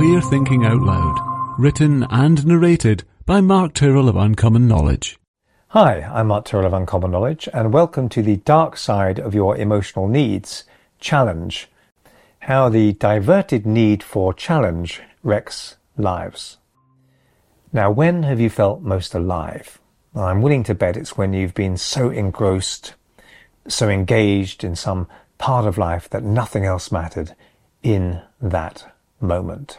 Clear Thinking Out Loud, written and narrated by Mark Tyrrell of Uncommon Knowledge. Hi, I'm Mark Tyrrell of Uncommon Knowledge, and welcome to the dark side of your emotional needs challenge. How the diverted need for challenge wrecks lives. Now, when have you felt most alive? Well, I'm willing to bet it's when you've been so engrossed, so engaged in some part of life that nothing else mattered in that moment.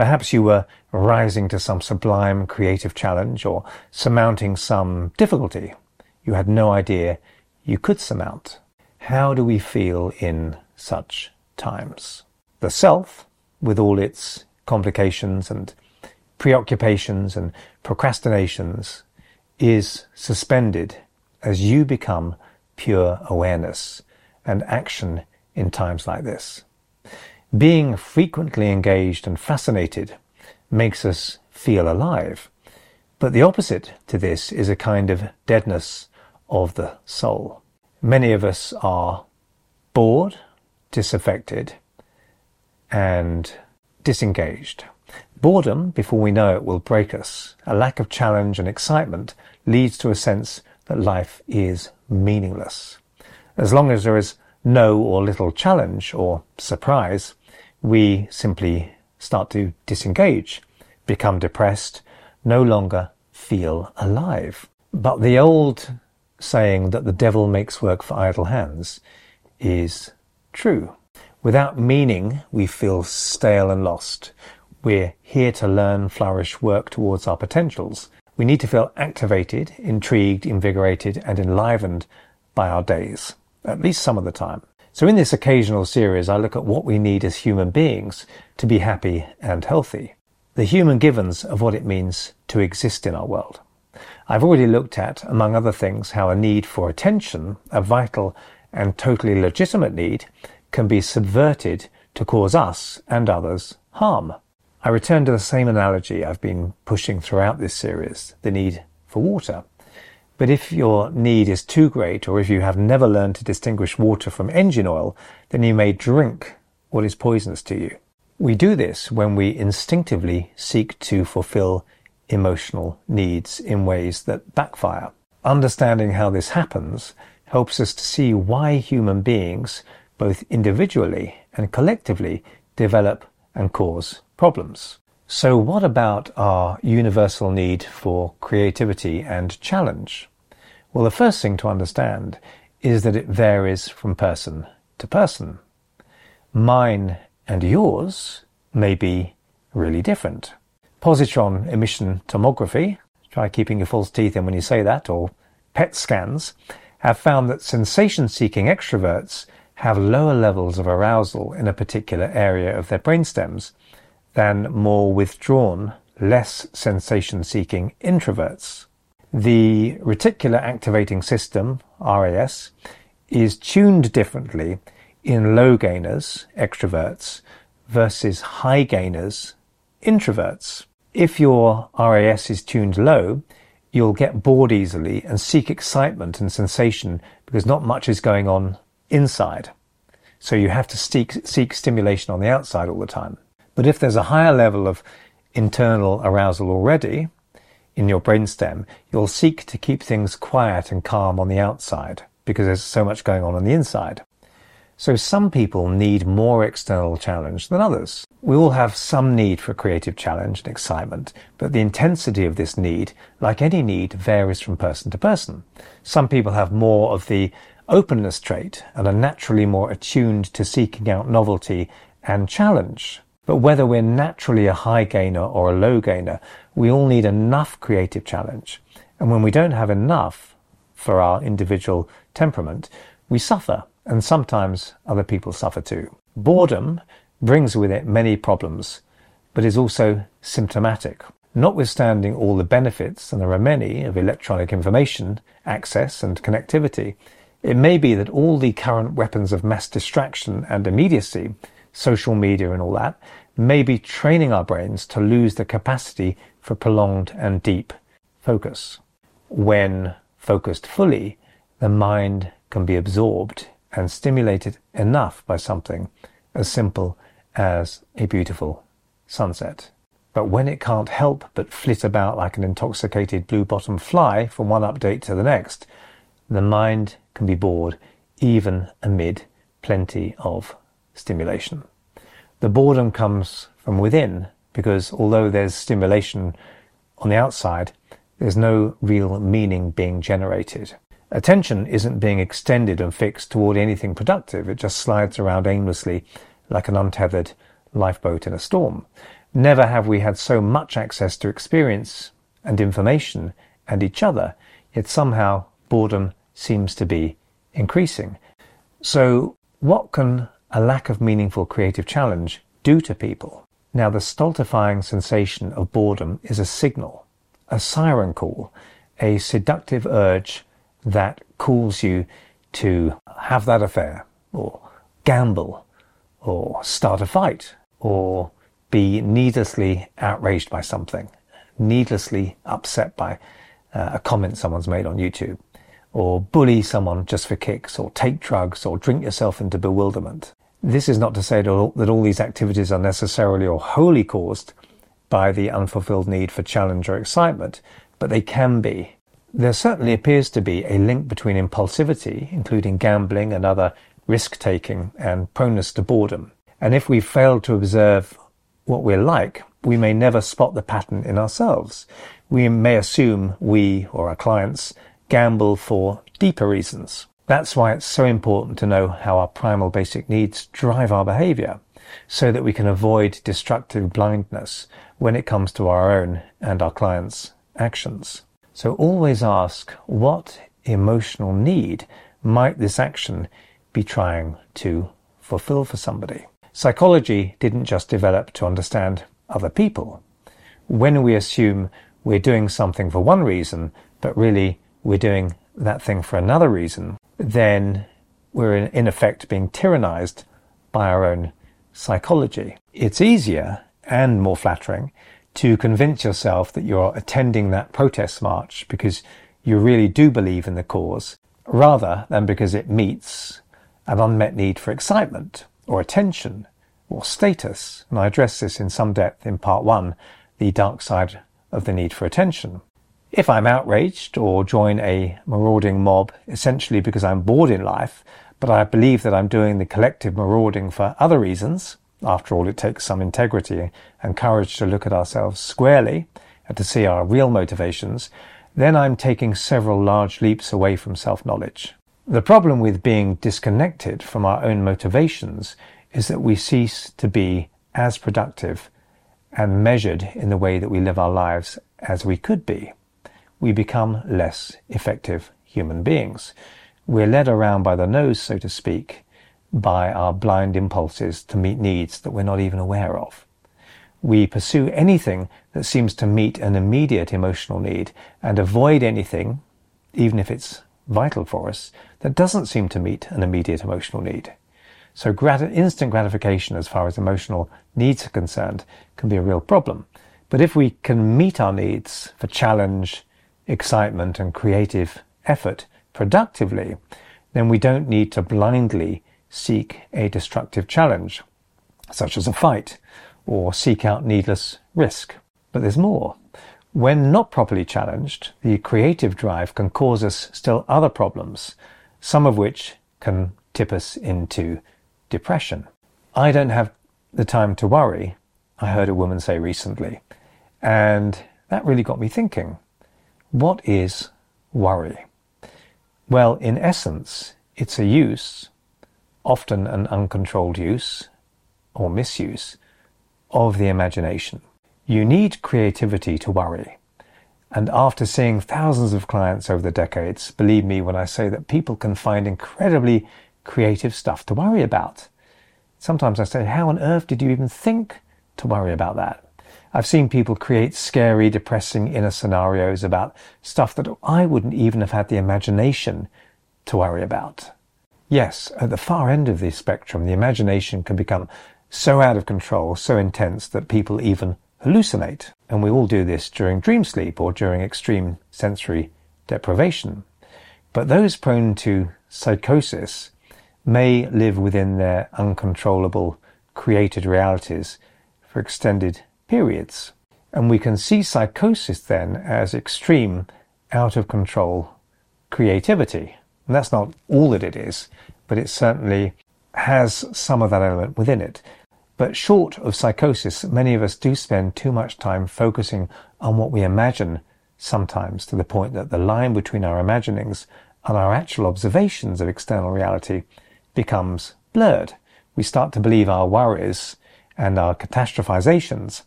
Perhaps you were rising to some sublime creative challenge or surmounting some difficulty you had no idea you could surmount. How do we feel in such times? The self, with all its complications and preoccupations and procrastinations, is suspended as you become pure awareness and action in times like this. Being frequently engaged and fascinated makes us feel alive. But the opposite to this is a kind of deadness of the soul. Many of us are bored, disaffected, and disengaged. Boredom, before we know it, will break us. A lack of challenge and excitement leads to a sense that life is meaningless. As long as there is no or little challenge or surprise, we simply start to disengage, become depressed, no longer feel alive. But the old saying that the devil makes work for idle hands is true. Without meaning, we feel stale and lost. We're here to learn, flourish, work towards our potentials. We need to feel activated, intrigued, invigorated, and enlivened by our days, at least some of the time. So in this occasional series, I look at what we need as human beings to be happy and healthy. The human givens of what it means to exist in our world. I've already looked at, among other things, how a need for attention, a vital and totally legitimate need, can be subverted to cause us and others harm. I return to the same analogy I've been pushing throughout this series, the need for water. But if your need is too great, or if you have never learned to distinguish water from engine oil, then you may drink what is poisonous to you. We do this when we instinctively seek to fulfill emotional needs in ways that backfire. Understanding how this happens helps us to see why human beings, both individually and collectively, develop and cause problems. So what about our universal need for creativity and challenge? Well, the first thing to understand is that it varies from person to person. Mine and yours may be really different. Positron emission tomography, try keeping your false teeth in when you say that, or PET scans, have found that sensation-seeking extroverts have lower levels of arousal in a particular area of their brainstems than more withdrawn, less sensation-seeking introverts. The reticular activating system, RAS, is tuned differently in low gainers, extroverts, versus high gainers, introverts. If your RAS is tuned low, you'll get bored easily and seek excitement and sensation because not much is going on inside. So you have to seek, seek stimulation on the outside all the time. But if there's a higher level of internal arousal already, in your brainstem, you'll seek to keep things quiet and calm on the outside because there's so much going on on the inside. So some people need more external challenge than others. We all have some need for creative challenge and excitement, but the intensity of this need, like any need, varies from person to person. Some people have more of the openness trait and are naturally more attuned to seeking out novelty and challenge. But whether we're naturally a high gainer or a low gainer, we all need enough creative challenge. And when we don't have enough for our individual temperament, we suffer, and sometimes other people suffer too. Boredom brings with it many problems, but is also symptomatic. Notwithstanding all the benefits, and there are many, of electronic information, access, and connectivity, it may be that all the current weapons of mass distraction and immediacy, social media and all that, may be training our brains to lose the capacity for prolonged and deep focus. When focused fully, the mind can be absorbed and stimulated enough by something as simple as a beautiful sunset. But when it can't help but flit about like an intoxicated blue-bottom fly from one update to the next, the mind can be bored even amid plenty of stimulation. The boredom comes from within because although there's stimulation on the outside, there's no real meaning being generated. Attention isn't being extended and fixed toward anything productive. It just slides around aimlessly like an untethered lifeboat in a storm. Never have we had so much access to experience and information and each other, yet somehow boredom seems to be increasing. So what can a lack of meaningful creative challenge do to people? Now the stultifying sensation of boredom is a signal, a siren call, a seductive urge that calls you to have that affair or gamble or start a fight or be needlessly outraged by something, needlessly upset by uh, a comment someone's made on YouTube, or bully someone just for kicks, or take drugs, or drink yourself into bewilderment. This is not to say that all, that all these activities are necessarily or wholly caused by the unfulfilled need for challenge or excitement, but they can be. There certainly appears to be a link between impulsivity, including gambling and other risk taking, and proneness to boredom. And if we fail to observe what we're like, we may never spot the pattern in ourselves. We may assume we or our clients gamble for deeper reasons. That's why it's so important to know how our primal basic needs drive our behavior so that we can avoid destructive blindness when it comes to our own and our clients' actions. So always ask what emotional need might this action be trying to fulfill for somebody. Psychology didn't just develop to understand other people. When we assume we're doing something for one reason, but really we're doing that thing for another reason, then we're in, effect being tyrannized by our own psychology. It's easier and more flattering to convince yourself that you're attending that protest march because you really do believe in the cause rather than because it meets an unmet need for excitement or attention or status. And I address this in some depth in part one, the dark side of the need for attention. If I'm outraged or join a marauding mob essentially because I'm bored in life, but I believe that I'm doing the collective marauding for other reasons, after all, it takes some integrity and courage to look at ourselves squarely and to see our real motivations, then I'm taking several large leaps away from self-knowledge. The problem with being disconnected from our own motivations is that we cease to be as productive and measured in the way that we live our lives as we could be we become less effective human beings. We're led around by the nose, so to speak, by our blind impulses to meet needs that we're not even aware of. We pursue anything that seems to meet an immediate emotional need and avoid anything, even if it's vital for us, that doesn't seem to meet an immediate emotional need. So grat- instant gratification as far as emotional needs are concerned can be a real problem. But if we can meet our needs for challenge, excitement and creative effort productively, then we don't need to blindly seek a destructive challenge, such as a fight, or seek out needless risk. But there's more. When not properly challenged, the creative drive can cause us still other problems, some of which can tip us into depression. I don't have the time to worry, I heard a woman say recently, and that really got me thinking. What is worry? Well, in essence, it's a use, often an uncontrolled use or misuse, of the imagination. You need creativity to worry. And after seeing thousands of clients over the decades, believe me when I say that people can find incredibly creative stuff to worry about. Sometimes I say, how on earth did you even think to worry about that? I've seen people create scary, depressing inner scenarios about stuff that I wouldn't even have had the imagination to worry about. Yes, at the far end of the spectrum, the imagination can become so out of control, so intense that people even hallucinate. And we all do this during dream sleep or during extreme sensory deprivation. But those prone to psychosis may live within their uncontrollable created realities for extended periods. And we can see psychosis then as extreme, out of control creativity. And that's not all that it is, but it certainly has some of that element within it. But short of psychosis, many of us do spend too much time focusing on what we imagine sometimes to the point that the line between our imaginings and our actual observations of external reality becomes blurred. We start to believe our worries and our catastrophizations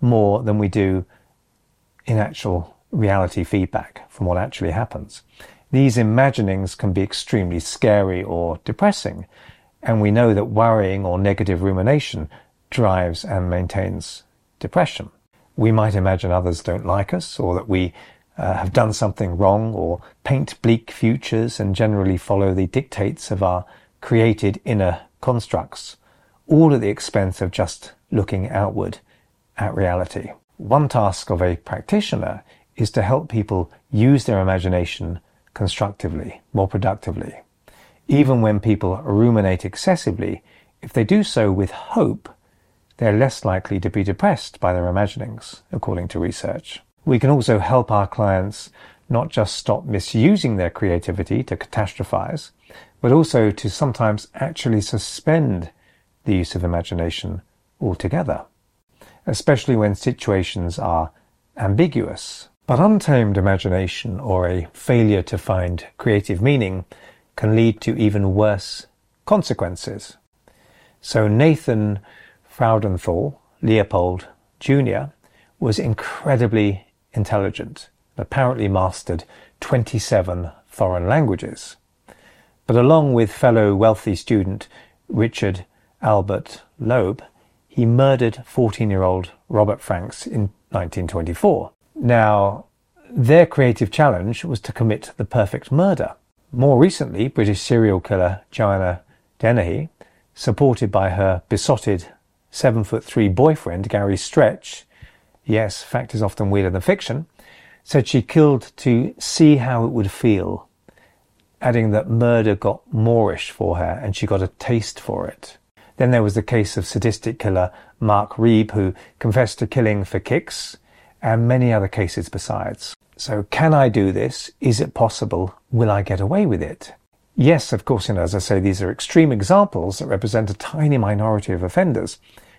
more than we do in actual reality feedback from what actually happens. These imaginings can be extremely scary or depressing, and we know that worrying or negative rumination drives and maintains depression. We might imagine others don't like us, or that we uh, have done something wrong, or paint bleak futures and generally follow the dictates of our created inner constructs, all at the expense of just looking outward at reality. One task of a practitioner is to help people use their imagination constructively, more productively. Even when people ruminate excessively, if they do so with hope, they're less likely to be depressed by their imaginings, according to research. We can also help our clients not just stop misusing their creativity to catastrophize, but also to sometimes actually suspend the use of imagination altogether, especially when situations are ambiguous. But untamed imagination or a failure to find creative meaning can lead to even worse consequences. So Nathan Freudenthal Leopold Jr. was incredibly intelligent, and apparently mastered 27 foreign languages. But along with fellow wealthy student Richard Albert Loeb, he murdered 14 year old Robert Franks in 1924. Now, their creative challenge was to commit the perfect murder. More recently, British serial killer Joanna Dennehy, supported by her besotted seven foot three boyfriend Gary Stretch, yes, fact is often weirder than fiction, said she killed to see how it would feel, adding that murder got Moorish for her and she got a taste for it. Then there was the case of sadistic killer Mark Reeb, who confessed to killing for kicks, and many other cases besides. So, can I do this? Is it possible? Will I get away with it? Yes, of course, you know, as I say, these are extreme examples that represent a tiny minority of offenders,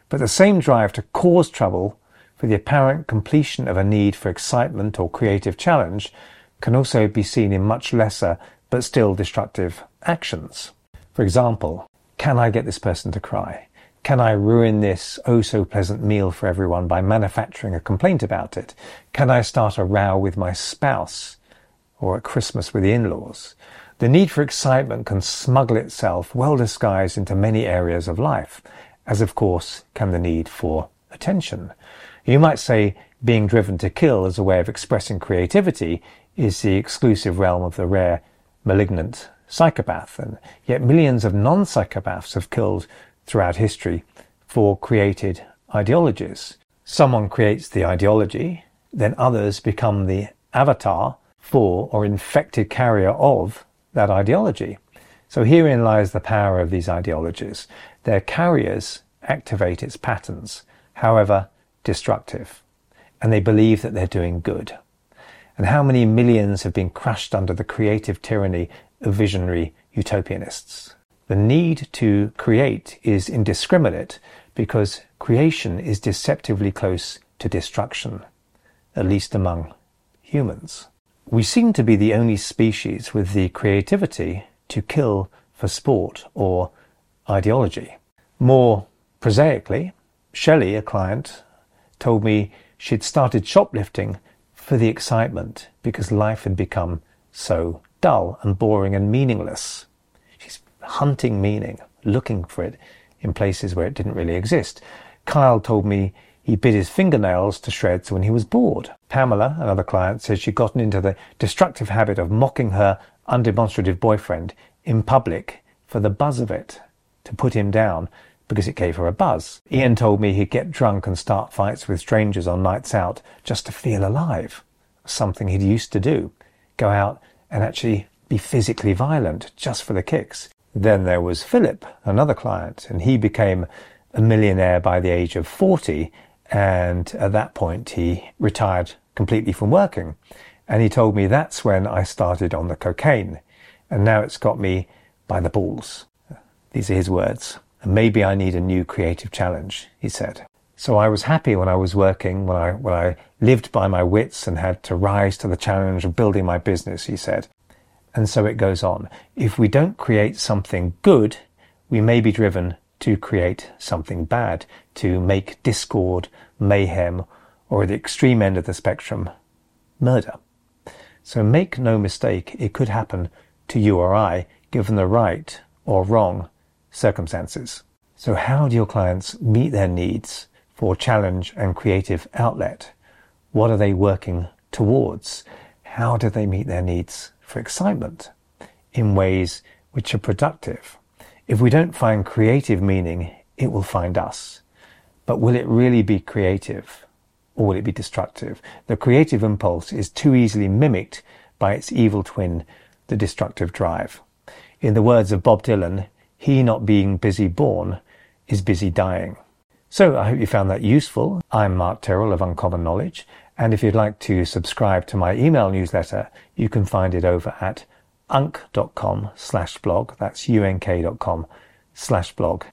but the same drive to cause trouble for the apparent completion of a need for excitement or creative challenge can also be seen in much lesser but still destructive actions. For example, can I get this person to cry? Can I ruin this oh so pleasant meal for everyone by manufacturing a complaint about it? Can I start a row with my spouse or at Christmas with the in-laws? The need for excitement can smuggle itself well disguised into many areas of life, as of course can the need for attention. You might say being driven to kill as a way of expressing creativity is the exclusive realm of the rare malignant psychopath, and yet millions of non-psychopaths have killed throughout history for created ideologies. Someone creates the ideology, then others become the avatar for or infected carrier of that ideology. So herein lies the power of these ideologies. Their carriers activate its patterns, however destructive, and they believe that they're doing good. And how many millions have been crushed under the creative tyranny visionary utopianists. The need to create is indiscriminate because creation is deceptively close to destruction, at least among humans. We seem to be the only species with the creativity to kill for sport or ideology. More prosaically, Shelley, a client, told me she'd started shoplifting for the excitement because life had become so dull and boring and meaningless. She's hunting meaning, looking for it in places where it didn't really exist. Kyle told me he bit his fingernails to shreds when he was bored. Pamela, another client, says she'd gotten into the destructive habit of mocking her undemonstrative boyfriend in public for the buzz of it, to put him down because it gave her a buzz. Ian told me he'd get drunk and start fights with strangers on nights out just to feel alive, something he'd used to do. Go out and actually be physically violent just for the kicks. Then there was Philip, another client, and he became a millionaire by the age of 40, and at that point he retired completely from working. And he told me that's when I started on the cocaine, and now it's got me by the balls. These are his words. And maybe I need a new creative challenge, he said. So I was happy when I was working, when I, when I lived by my wits and had to rise to the challenge of building my business, he said. And so it goes on. If we don't create something good, we may be driven to create something bad, to make discord, mayhem, or at the extreme end of the spectrum, murder. So make no mistake, it could happen to you or I, given the right or wrong circumstances. So how do your clients meet their needs for challenge and creative outlet? What are they working towards? How do they meet their needs for excitement in ways which are productive? If we don't find creative meaning, it will find us. But will it really be creative or will it be destructive? The creative impulse is too easily mimicked by its evil twin, the destructive drive. In the words of Bob Dylan, he not being busy born is busy dying. So I hope you found that useful. I'm Mark Tyrrell of Uncommon Knowledge, and if you'd like to subscribe to my email newsletter, you can find it over at unk.com slash blog. That's unk.com slash blog.